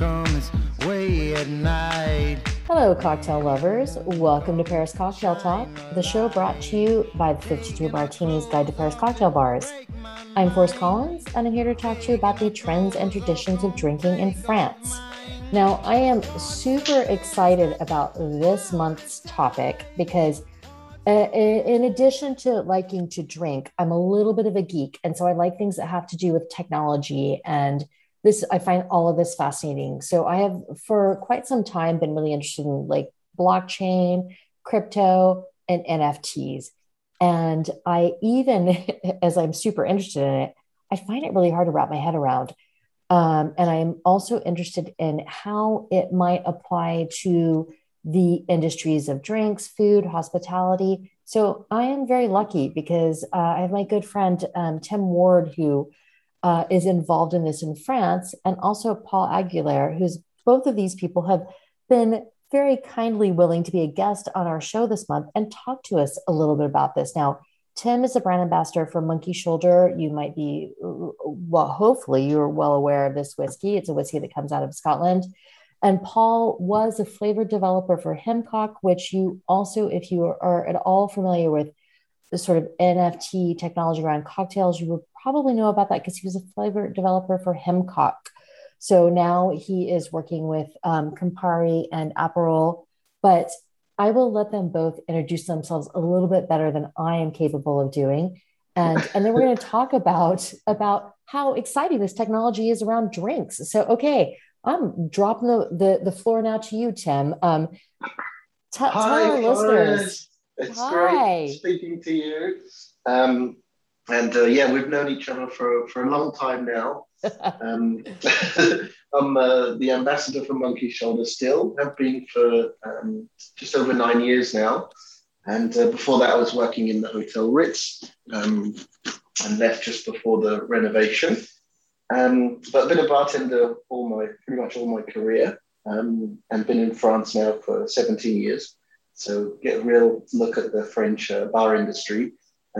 way at night. Hello, cocktail lovers. Welcome to Paris Cocktail Talk, the show brought to you by the 52 Martinis Guide to Paris Cocktail Bars. I'm Forrest Collins, and I'm here to talk to you about the trends and traditions of drinking in France. Now, I am super excited about this month's topic because, uh, in addition to liking to drink, I'm a little bit of a geek. And so I like things that have to do with technology. And this, I find all of this fascinating. So I have, for quite some time, been really interested in like blockchain, crypto, and NFTs. And I even, as I'm super interested in it, I find it really hard to wrap my head around um, and I'm also interested in how it might apply to the industries of drinks, food, hospitality. So I am very lucky because uh, I have my good friend um, Tim Ward, who uh, is involved in this in France, and also Paul Aguilera, who's both of these people have been very kindly willing to be a guest on our show this month and talk to us a little bit about this. Now, Tim is a brand ambassador for Monkey Shoulder. You might be, well, hopefully you're well aware of this whiskey. It's a whiskey that comes out of Scotland. And Paul was a flavor developer for Hemcock, which you also, if you are at all familiar with the sort of NFT technology around cocktails, you probably know about that because he was a flavor developer for Hemcock. So now he is working with um, Campari and Aperol. But I will let them both introduce themselves a little bit better than I am capable of doing. And, and then we're going to talk about, about how exciting this technology is around drinks. So, okay, I'm dropping the, the, the floor now to you, Tim. Um, t- Hi, tell our listeners. It's Hi. great speaking to you. Um, and uh, yeah, we've known each other for, for a long time now. um, I'm uh, the ambassador for Monkey Shoulder still, have been for um, just over nine years now. And uh, before that, I was working in the Hotel Ritz um, and left just before the renovation. Um, but I've been a bartender all my pretty much all my career um, and been in France now for 17 years. So get a real look at the French uh, bar industry.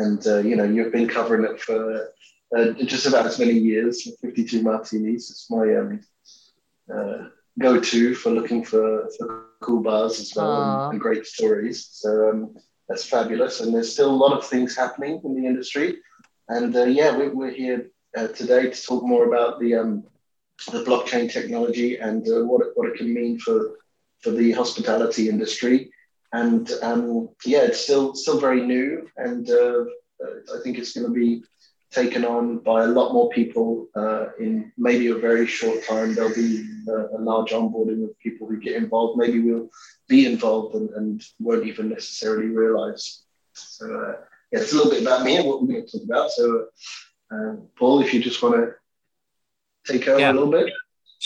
And, uh, you know, you've been covering it for uh, just about as many years, 52 martinis. It's my um, uh, go to for looking for, for cool bars as well and, and, great stories. So um, that's fabulous. And there's still a lot of things happening in the industry. And uh, yeah, we, we're here uh, today to talk more about the um, the blockchain technology and uh, what it, what it can mean for for the hospitality industry. And um, yeah, it's still still very new, and uh, I think it's going to be taken on by a lot more people uh, in maybe a very short time. There'll be a, a, large onboarding of people who get involved. Maybe we'll be involved and, and won't even necessarily realize. So, uh, yeah, it's a little bit about me and what we're going to talk about. So, uh, Paul, if you just want to take over yeah. a little bit.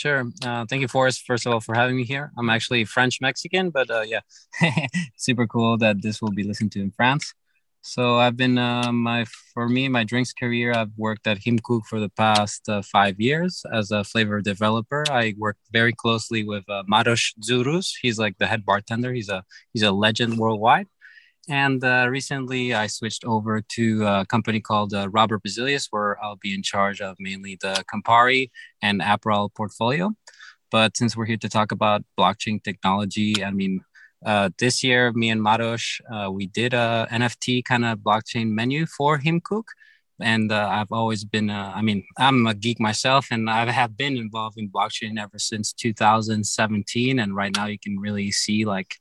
Sure. Uh, thank you, Forrest, first of all, for having me here. I'm actually French Mexican, but uh, yeah, super cool that this will be listened to in France. So I've been uh, my for me my drinks career. I've worked at Himkok for the past uh, five years as a flavor developer. I work very closely with uh, Marius Zaharia. He's like the head bartender. He's a he's a legend worldwide. And uh, recently, I switched over to a company called uh, Robert Prizelius, where I'll be in charge of mainly the Campari and Aperol portfolio. But since we're here to talk about blockchain technology, I mean, uh, this year, me and Marius, uh, we did a NFT kind of blockchain menu for Himkok. And uh, I've always been, uh, I mean, I'm a geek myself and I have been involved in blockchain ever since 2017. And right now you can really see like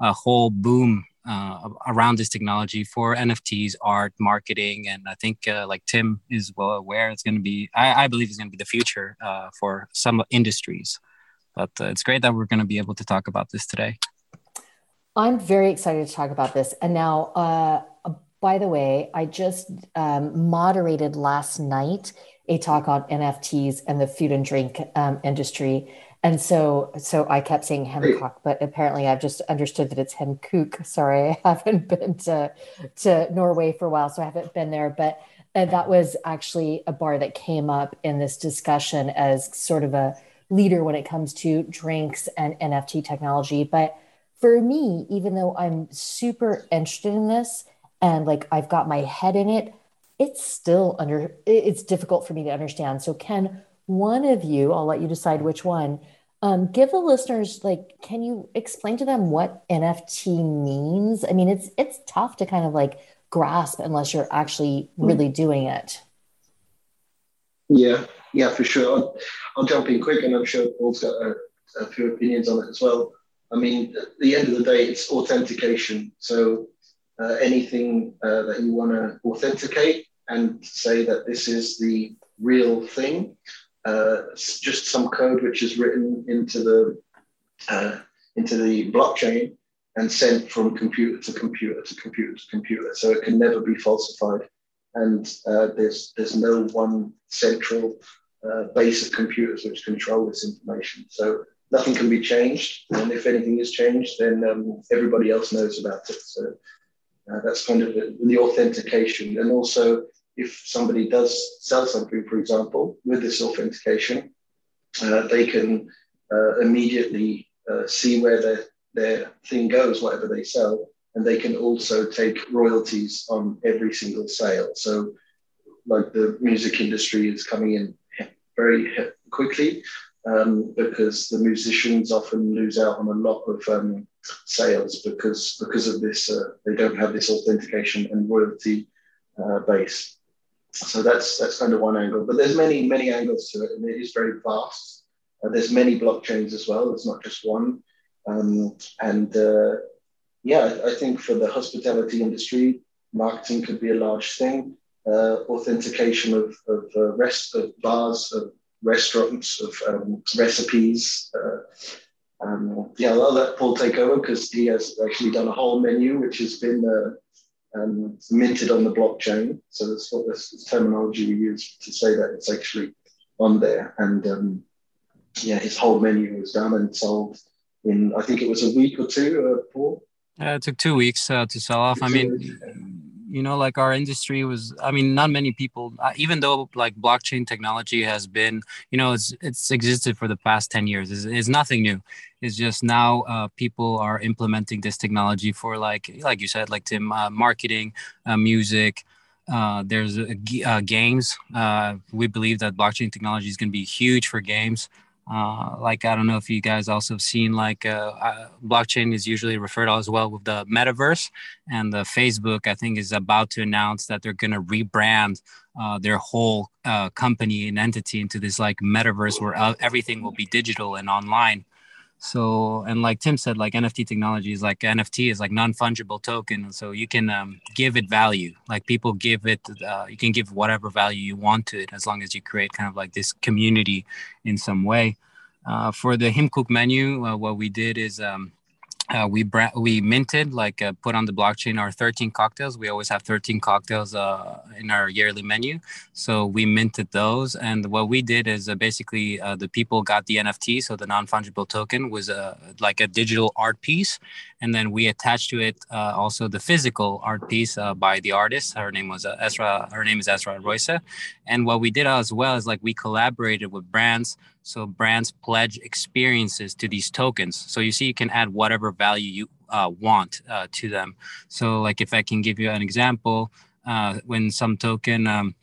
a whole boom uh, around this technology for NFTs, art, marketing. And I think uh, like Tim is well aware, it's going to be, I, I believe it's going to be the future for some industries. But it's great that we're going to be able to talk about this today. I'm very excited to talk about this. And now, uh, by the way, I just um, moderated last night a talk on NFTs and the food and drink um, industry. And so, so I kept saying Hemcock, but apparently I've just understood that it's Hemkook. Sorry, I haven't been to to Norway for a while, so I haven't been there. But uh, that was actually a bar that came up in this discussion as sort of a leader when it comes to drinks and NFT technology. But for me, even though I'm super interested in this and like I've got my head in it, it's still under, it's difficult for me to understand. So, can one of you, I'll let you decide which one, Um, give the listeners like, can you explain to them what NFT means? I mean, it's it's tough to kind of like grasp unless you're actually hmm. really doing it. Yeah, yeah, for sure. I'll, I'll jump in quick, and I'm sure Paul's got a, a few opinions on it as well. I mean, at the end of the day, it's authentication. So uh, anything uh, that you want to authenticate and say that this is the real thing, uh, just some code which is written into the uh, into the blockchain and sent from computer to computer to computer to computer, so it can never be falsified. And uh, there's there's no one central uh, base of computers which control this information. So nothing can be changed, and if anything is changed, then um, everybody else knows about it. So uh, that's kind of the, the, authentication. And also, if somebody does sell something, for example, with this authentication, uh, they can uh, immediately uh, see where their, their thing goes, whatever they sell, and they can also take royalties on every single sale. So, like the music industry is coming in very quickly um, because the musicians often lose out on a lot of um, sales because because of this. Uh, they don't have this authentication and royalty uh, base. So that's that's kind of one angle. But there's many many angles to it, and it is very vast. Uh, there's many blockchains as well. It's not just one. Um, and uh, yeah, I think for the hospitality industry, marketing could be a large thing. Uh, authentication of, of uh, rest of bars, of restaurants, of um, recipes. Uh, um, yeah, I'll let Paul take over because he has actually done a whole menu which has been um, minted on the blockchain. So that's what this, terminology we use to say that it's actually on there. And um, yeah, his whole menu was done and sold in, I think it was a week or two, uh, Paul. Uh, it took two weeks uh, to sell off. I mean, you know like our industry was i mean not many people uh, even though like blockchain technology has been you know it's it's existed for the past 10 years it's, it's nothing new it's just now uh, people are implementing this technology for like like you said like tim uh, marketing uh, music uh, there's uh, games we believe that blockchain technology is going to be huge for games uh, like I don't know if you guys also have seen like uh, uh, blockchain is usually referred to as well with the metaverse, and the Facebook I think is about to announce that they're going to rebrand uh, their whole uh, company and entity into this like metaverse where everything will be digital and online. So, and like Tim said, like NFT technology is like NFT is like non-fungible token. So you can um, give it value. Like people give it, uh, you can give whatever value you want to it as long as you create kind of like this community in some way. Uh, for the Himkok menu, uh, what we did is um, uh, we bra- we minted like uh, put on the blockchain our 13 cocktails. We always have 13 cocktails uh, in our yearly menu. So we minted those and what we did is uh, basically uh, the people got the nft so the non-fungible token was uh, like a digital art piece and then we attached to it also the physical art piece by the artist her name was Esra her name is Esra Royce and what we did as well is like we collaborated with brands so brands pledge experiences to these tokens. So you see, you can add whatever value you uh, want uh, to them. So like if I can give you an example, uh, when some token um,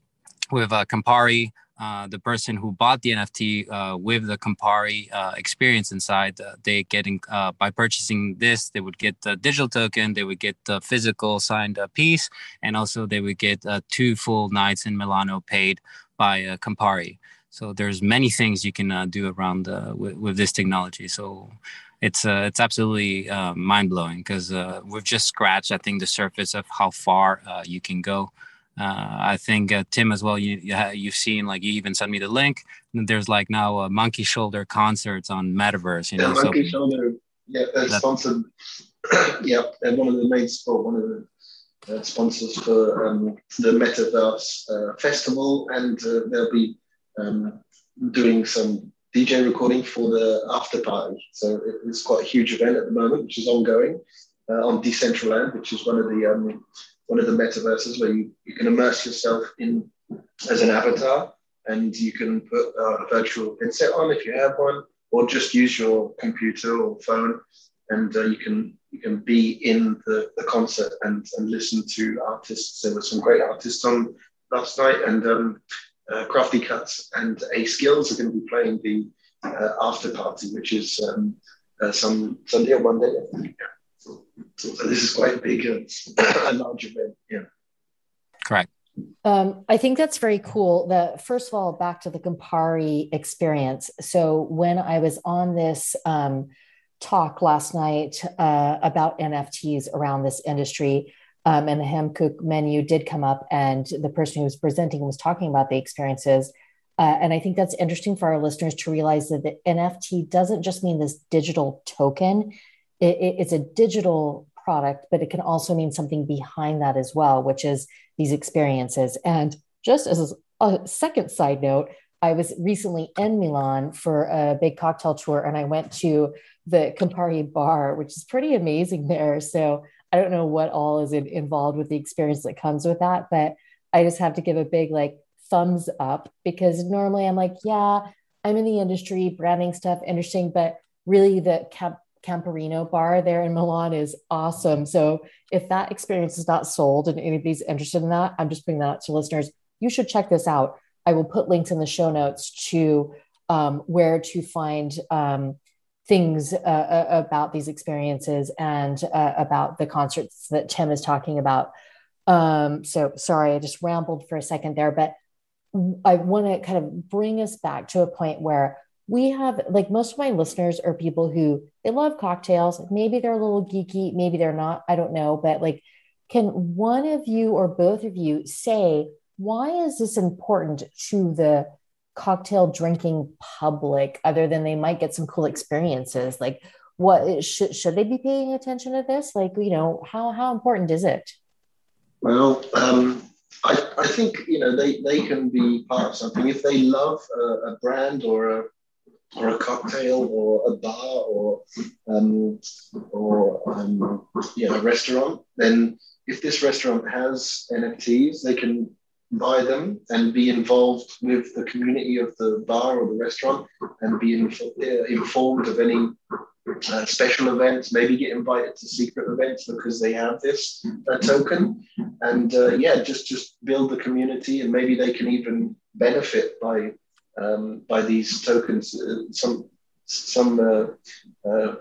with uh, Campari, uh, the person who bought the NFT uh, with the Campari uh, experience inside, uh, they getting uh, by purchasing this, they would get the digital token, they would get the physical signed piece, and also they would get two full nights in Milano paid by Campari. So there's many things you can do around with, with, this technology. So it's it's absolutely mind blowing because we've just scratched, I think, the surface of how far you can go. I think Tim as well. You, you have seen like you even sent me the link. There's like now a Monkey Shoulder concerts on Metaverse. You know, yeah, Monkey so, Shoulder. Yeah, they're sponsored. yeah, they're one of the main sport, one of the uh, sponsors for um, the Metaverse uh, Festival, and uh, they'll be um, doing some DJ recording for the after party. So it's quite a huge event at the moment, which is ongoing uh, on Decentraland, which is one of the um, one of the metaverses where you, you can immerse yourself in as an avatar, and you can put a virtual headset on if you have one, or just use your computer or phone, and uh, you can you can be in the, the concert and, and listen to artists. There were some great artists on last night, and um, uh, Krafty Kuts and A.Skillz are going to be playing the uh, after party, which is um, uh, some Sunday or Monday. Yeah. So, so, this is quite a big, uh, large event. Yeah. Correct. Um, I think that's very cool. The first of all, back to the Campari experience. So when I was on this um, talk last night uh, about NFTs around this industry, um, and the ham cook menu did come up, and the person who was presenting was talking about the experiences. Uh, and I think that's interesting for our listeners to realize that the NFT doesn't just mean this digital token; it, it, it's a digital product, but it can also mean something behind that as well, which is these experiences. And just as a second side note, I was recently in Milan for a big cocktail tour, and I went to the Campari bar, which is pretty amazing there. So I don't know what all is involved with the experience that comes with that, but I just have to give a big like thumbs up because normally I'm like, yeah, I'm in the industry, branding stuff, interesting, but really the Camp- Camparino bar there in Milan is awesome. So if that experience is not sold and anybody's interested in that, I'm just bringing that to listeners. You should check this out. I will put links in the show notes to um, where to find um, things uh, uh, about these experiences and uh, about the concerts that Tim is talking about. Um, so sorry, I just rambled for a second there, but I want to kind of bring us back to a point where we have like most of my listeners are people who they love cocktails. Maybe they're a little geeky, maybe they're not. I don't know, but like, can one of you or both of you say why is this important to the cocktail drinking public other than they might get some cool experiences like what should should they be paying attention to this like you know how how important is it well um I, I think you know they, they can be part of something if they love a, a brand or a or a cocktail or a bar or um, or um, yeah, a restaurant, then if this restaurant has NFTs, they can buy them and be involved with the community of the bar or the restaurant and be uh, informed of any uh, special events, maybe get invited to secret events because they have this uh, token. And uh, yeah, just just build the community and maybe they can even benefit by um, by these tokens. Uh, some some uh, uh,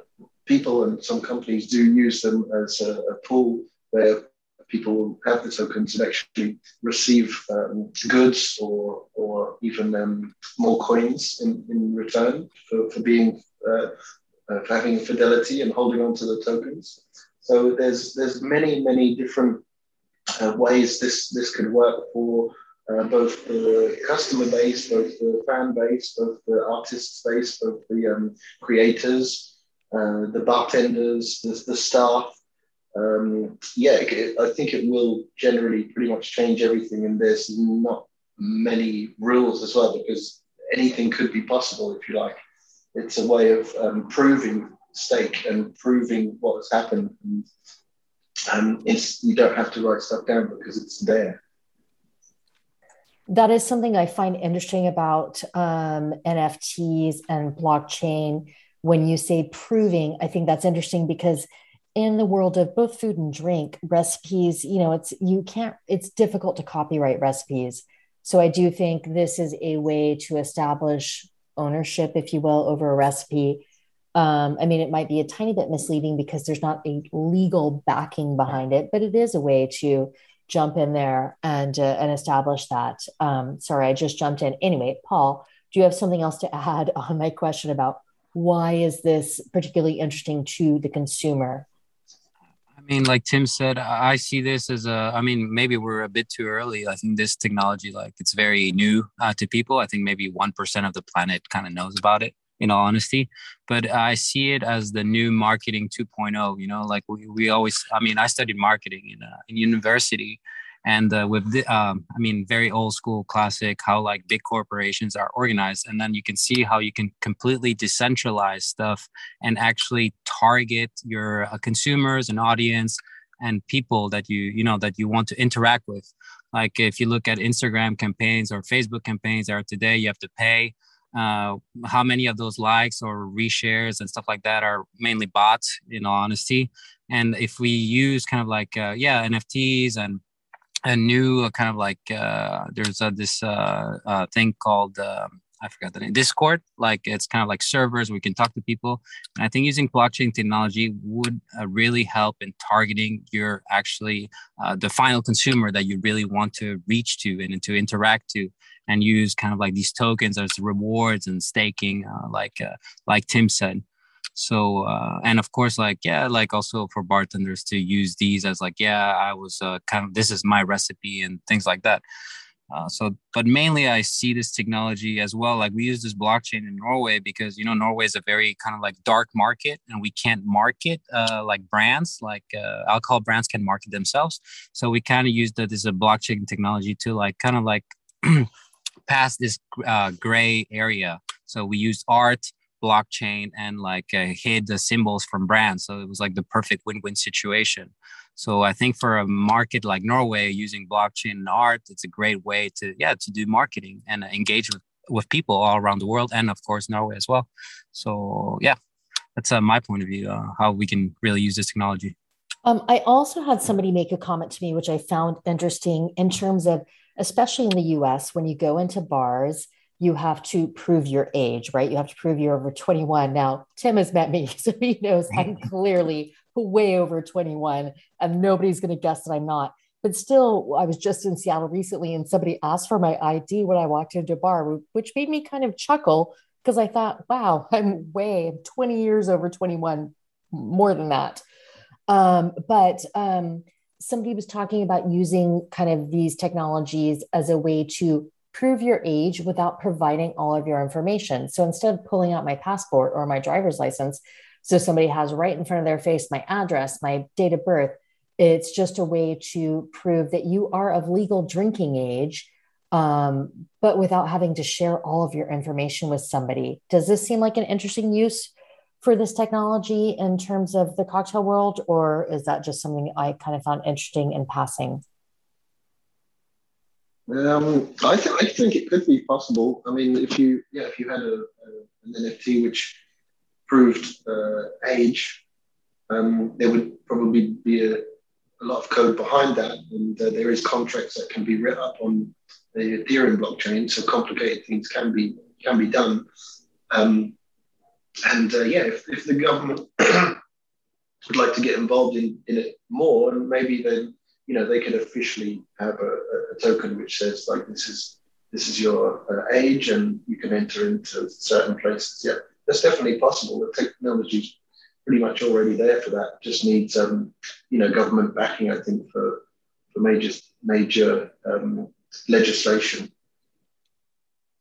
people and some companies do use them as a, a pool where people have the tokens and actually receive um, goods or, or even um, more coins in, in return for, for being uh, uh, for having fidelity and holding on to the tokens. So there's there's many many different uh, ways this this could work for uh, both the customer base, both the fan base, both the artist base, both the um, creators, uh, the bartenders, the, the staff, um, yeah, it, I think it will generally pretty much change everything. And there's not many rules as well because anything could be possible if you like. It's a way of um, proving stake and proving what has happened. And um, you don't have to write stuff down because it's there. That is something I find interesting about um, NFTs and blockchain. When you say proving, I think that's interesting because in the world of both food and drink recipes you know it's you can't it's difficult to copyright recipes so i do think this is a way to establish ownership if you will over a recipe um, i mean it might be a tiny bit misleading because there's not a legal backing behind it but it is a way to jump in there and uh, and establish that um, sorry i just jumped in anyway paul do you have something else to add on my question about why is this particularly interesting to the consumer I mean, like Tim said, I see this as a. I mean, maybe we're a bit too early. I think this technology, like, it's very new uh, to people. I think maybe one percent of the planet kind of knows about it. In all honesty, but I see it as the new marketing 2.0. You know, like we, we always. I mean, I studied marketing in uh, in university, and uh, with the, um, i mean very old school classic how like big corporations are organized and then you can see how you can completely decentralize stuff and actually target your uh, consumers and audience and people that you you know that you want to interact with like if you look at instagram campaigns or facebook campaigns that are today you have to pay uh, how many of those likes or reshares and stuff like that are mainly bots in all honesty and if we use kind of like uh, yeah nfts and a new uh, kind of like uh, there's uh, this uh, uh, thing called um, I forgot the name Discord. Like it's kind of like servers. We can talk to people, and I think using blockchain technology would uh, really help in targeting your actually uh, the final consumer that you really want to reach to and to interact to, and use kind of like these tokens as rewards and staking, uh, like uh, like Tim said. So uh, and of course like yeah like also for bartenders to use these as like yeah i was uh, kind of this is my recipe and things like that. Uh, so but mainly i see this technology as well. Like we use this blockchain in norway because you know norway is a very kind of like dark market and we can't market uh, like brands like uh, alcohol brands can market themselves. So we kind of use that a blockchain technology to like kind of like pass this uh, gray area so we use art blockchain and like uh, hid the symbols from brands. So it was like the perfect win-win situation. So I think for a market like Norway, using blockchain and art, it's a great way to yeah to do marketing and engage with with people all around the world, and of course Norway as well. So yeah, that's uh, my point of view uh, how we can really use this technology. Um, I also had somebody make a comment to me, which I found interesting in terms of, especially in the US, when you go into bars you have to prove your age, right? You have to prove you're over 21. Now, Tim has met me, so he knows I'm clearly way over 21, and nobody's going to guess that I'm not. But still, I was just in Seattle recently, and somebody asked for my ID when I walked into a bar, which made me kind of chuckle because I thought, wow, I'm way 20 years over 21, more than that. Um, but um, somebody was talking about using kind of these technologies as a way to prove your age without providing all of your information. So instead of pulling out my passport or my driver's license, so somebody has right in front of their face my address, my date of birth, it's just a way to prove that you are of legal drinking age, um, but without having to share all of your information with somebody. Does this seem like an interesting use for this technology in terms of the cocktail world, or is that just something I kind of found interesting in passing? Um, I, th- I think it could be possible. I mean, if you yeah, if you had a, a an NFT which proved uh, age, um, there would probably be a, a, lot of code behind that, and uh, there is contracts that can be written up on the Ethereum blockchain. So complicated things can be can be done. Um, and uh, yeah, if, if the government would like to get involved in, in it more, and maybe then you know, they could officially have a, a token which says like this is this is your uh, age and you can enter into certain places. Yeah, that's definitely possible. The technology's pretty much already there for that. Just needs um, you know government backing, I think, for for major major um, legislation.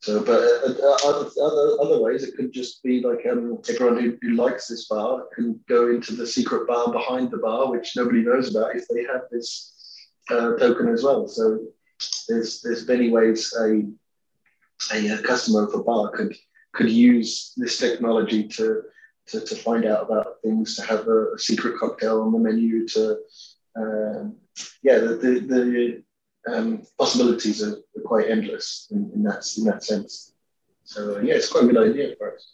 So, but uh, uh other, other other ways, it could just be like um, everyone who, who likes this bar can go into the secret bar behind the bar, which nobody knows about if they have this uh, token as well. So there's there's many ways a a customer of a bar could could use this technology to to, to find out about things, to have a, a secret cocktail on the menu, to um, yeah, the the, the um, possibilities are, are, quite endless in, in, that in that sense. So uh, yeah, it's quite a good idea for us.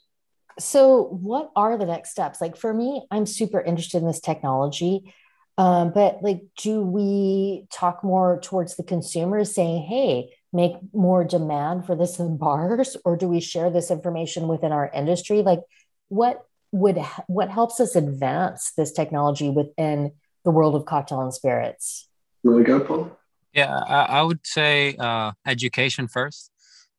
So, what are the next steps? Like for me, I'm super interested in this technology. Um, but like, do we talk more towards the consumers saying, hey, make more demand for this in bars, or do we share this information within our industry? Like, what would what helps us advance this technology within the world of cocktail and spirits? Really go, Paul? Yeah, I, I would say uh, education first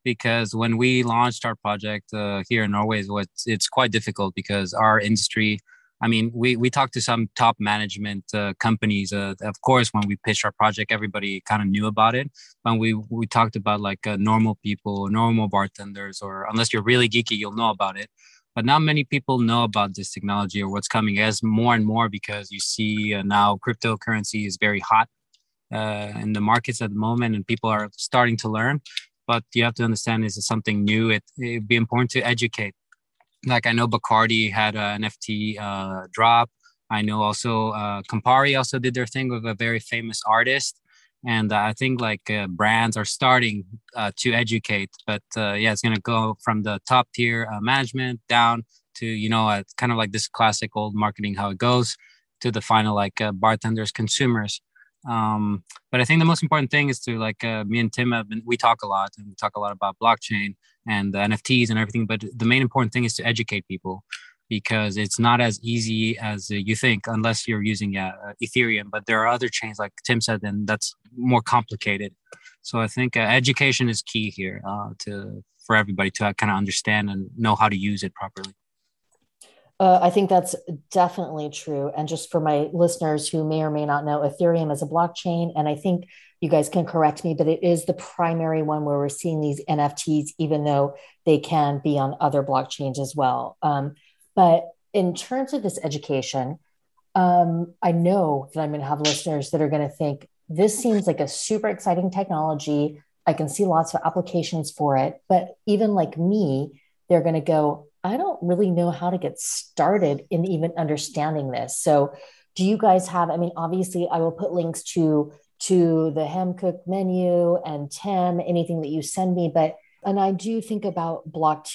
because when we launched our project uh, here in Norway, it's, it's quite difficult because our industry I mean, we we talked to some top management uh, companies. Uh, of course, when we pitched our project, everybody kind of knew about it. When we we talked about like uh, normal people, normal bartenders, or unless you're really geeky, you'll know about it. But not many people know about this technology or what's coming. As more and more because you see uh, now cryptocurrency is very hot uh, in the markets at the moment, and people are starting to learn. But you have to understand this is something new. It it'd be important to educate like I know Bacardi had an NFT uh, drop. I know also uh, Campari also did their thing with a very famous artist, and uh, I think like uh, brands are starting uh, to educate. But uh, yeah, it's gonna go from the top tier management down to you know it's kind of like this classic old marketing how it goes to the final like bartenders, consumers. Um, but I think the most important thing is to like uh, me and Tim have been we talk a lot and we talk a lot about blockchain and the NFTs and everything. But the main important thing is to educate people because it's not as easy as you think unless you're using uh, Ethereum. But there are other chains like Tim said, and that's more complicated. So I think uh, education is key here uh, to for everybody to kind of understand and know how to use it properly. Uh, I think that's definitely true. And just for my listeners who may or may not know, Ethereum is a blockchain. And I think you guys can correct me, but it is the primary one where we're seeing these NFTs, even though they can be on other blockchains as well. Um, but in terms of this education, um, I know that I'm going to have listeners that are going to think this seems like a super exciting technology. I can see lots of applications for it. But even like me, they're going to go, I don't really know how to get started in even understanding this. So, do you guys have? I mean, obviously, I will put links to to the ham cook menu and Tim, anything that you send me. But and I do think about block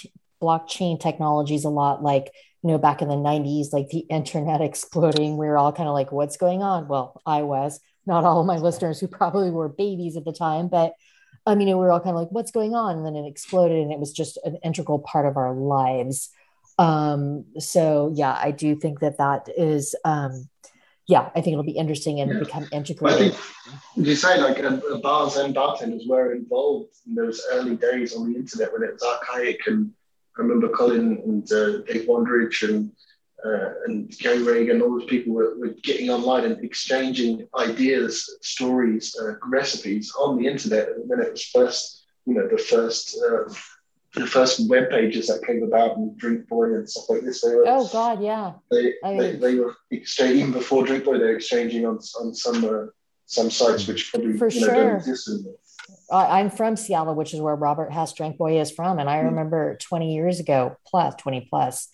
blockchain technologies a lot, like you know, back in the '90s, like the internet exploding. We were all kind of like, "What's going on?" Well, I was not all of my listeners who probably were babies at the time, but um, you know, we were all kind of like, what's going on? And then it exploded and it was just an integral part of our lives. Um, so yeah, I do think that that is, um, yeah, I think it'll be interesting and yeah. become integrated. I think you say like bars and bartenders were involved in those early days on the internet when it was archaic. And I remember Colin and uh, Dave Wondrich and uh, and Gary Regan, all those people were, were, getting online and exchanging ideas, stories, uh, recipes on the internet. And when it was first, you know, the first uh, the first web pages that came about and Drinkboy and stuff like this. They were, oh God, yeah. They, I mean, they, they, were exchanging even before Drinkboy. They were exchanging on on some uh, some sites which probably for you know, sure. don't exist anymore. I'm from Seattle, which is where Robert Hess Drinkboy is from, and I mm. remember 20 years ago, plus 20 plus,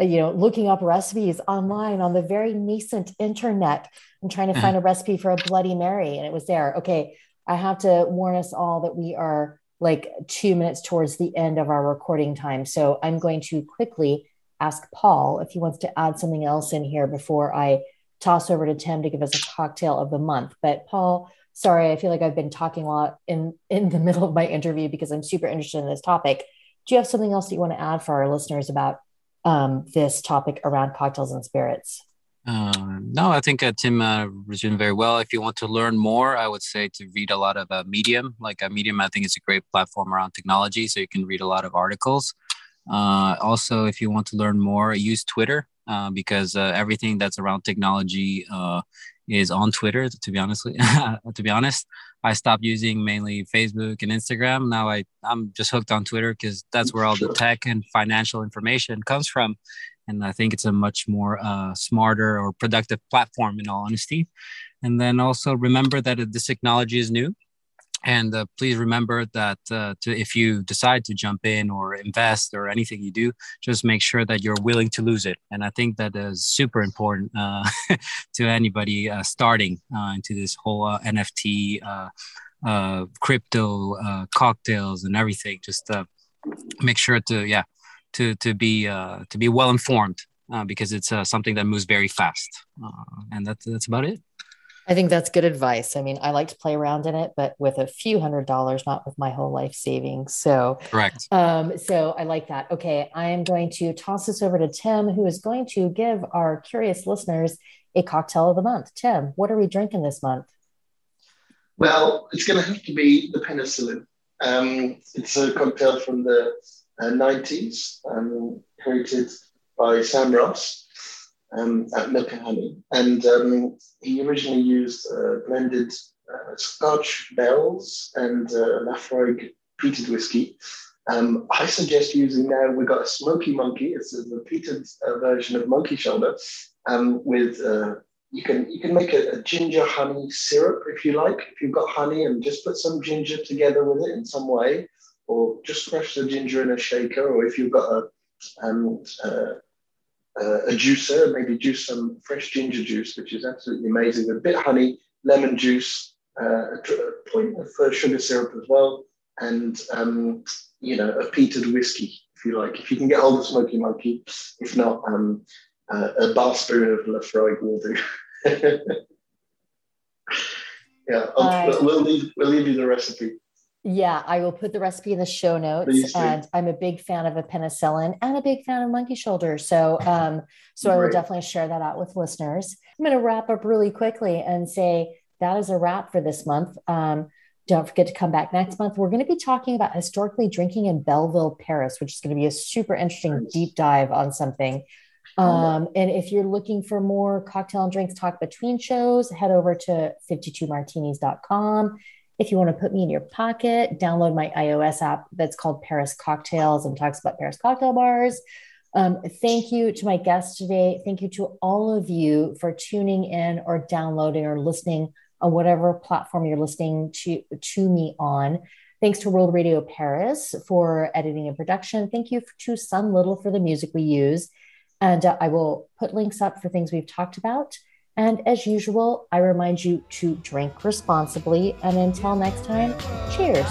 you know, looking up recipes online on the very nascent internet and trying to uh-huh. find a recipe for a Bloody Mary. And it was there. Okay. I have to warn us all that we are like two minutes towards the end of our recording time. So I'm going to quickly ask Paul if he wants to add something else in here before I toss over to Tim to give us a cocktail of the month. But Paul, sorry, I feel like I've been talking a lot in in the middle of my interview because I'm super interested in this topic. Do you have something else that you want to add for our listeners about um, this topic around cocktails and spirits? Uh, no, I think uh, Tim uh, resumed very well. If you want to learn more, I would say to read a lot of uh, Medium. Like uh, Medium, I think is a great platform around technology, so you can read a lot of articles. Uh, also, if you want to learn more, use Twitter because everything that's around technology is on Twitter. To be honestly, to be honest, I stopped using mainly Facebook and Instagram. Now I I'm just hooked on Twitter because that's where all the tech and financial information comes from, and I think it's a much more uh, smarter or productive platform. In all honesty, and then also remember that this technology is new and uh, please remember that uh, to, if you decide to jump in or invest or anything you do just make sure that you're willing to lose it. And i think that is super important uh, to anybody uh, starting uh, into this whole uh, nft crypto cocktails and everything. Just make sure to yeah to to be to be well informed because it's something that moves very fast. And that's that's about it I think that's good advice. I mean, I like to play around in it, but with a few hundred dollars, not with my whole life savings. So, correct. Um, so I like that. Okay, I am going to toss this over to Tim, who is going to give our curious listeners a cocktail of the month. Tim, what are we drinking this month? Well, it's going to have to be the penicillin. Um, it's a cocktail from the uh, 90s, um, created by Sam Ross um, at Milk and Honey. And um, he originally used uh, blended uh, Scotch Bell's and uh, Laphroaig peated whiskey. Um, I suggest using now, we've got a Smoky Monkey. It's a repeated uh, version of Monkey Shoulder um, with uh, you can you can make a, a, ginger honey syrup if you like. If you've got honey and just put some ginger together with it in some way, or just crush the ginger in a shaker, or if you've got a um, uh, uh, a juicer, maybe juice some fresh ginger juice, which is absolutely amazing. A bit of honey, lemon juice, uh, a, point of uh, sugar syrup as well, and um, you know a peated whiskey if you like. If you can get hold of Smoky Monkey, if not, um, uh, a bar spoon of Laphroaig will do. Yeah, we'll leave we'll leave you the recipe. Yeah, I will put the recipe in the show notes. And I'm a big fan of a penicillin and a big fan of monkey shoulder. So, um, so I will definitely share that out with listeners. I'm going to wrap up really quickly and say that is a wrap for this month. Um, don't forget to come back next month. We're going to be talking about historically drinking in Belleville, Paris, which is going to be a super interesting deep dive on something. Um, and if you're looking for more cocktail and drinks talk between shows, head over to 52martinis.com. If you want to put me in your pocket, download my iOS app that's called Paris Cocktails and talks about Paris cocktail bars. Um, thank you to my guests today. Thank you to all of you for tuning in or downloading or listening on whatever platform you're listening to, to me on. Thanks to World Radio Paris for editing and production. Thank you to Sun Little for the music we use. And uh, I will put links up for things we've talked about. And as usual, I remind you to drink responsibly. And until next time, cheers.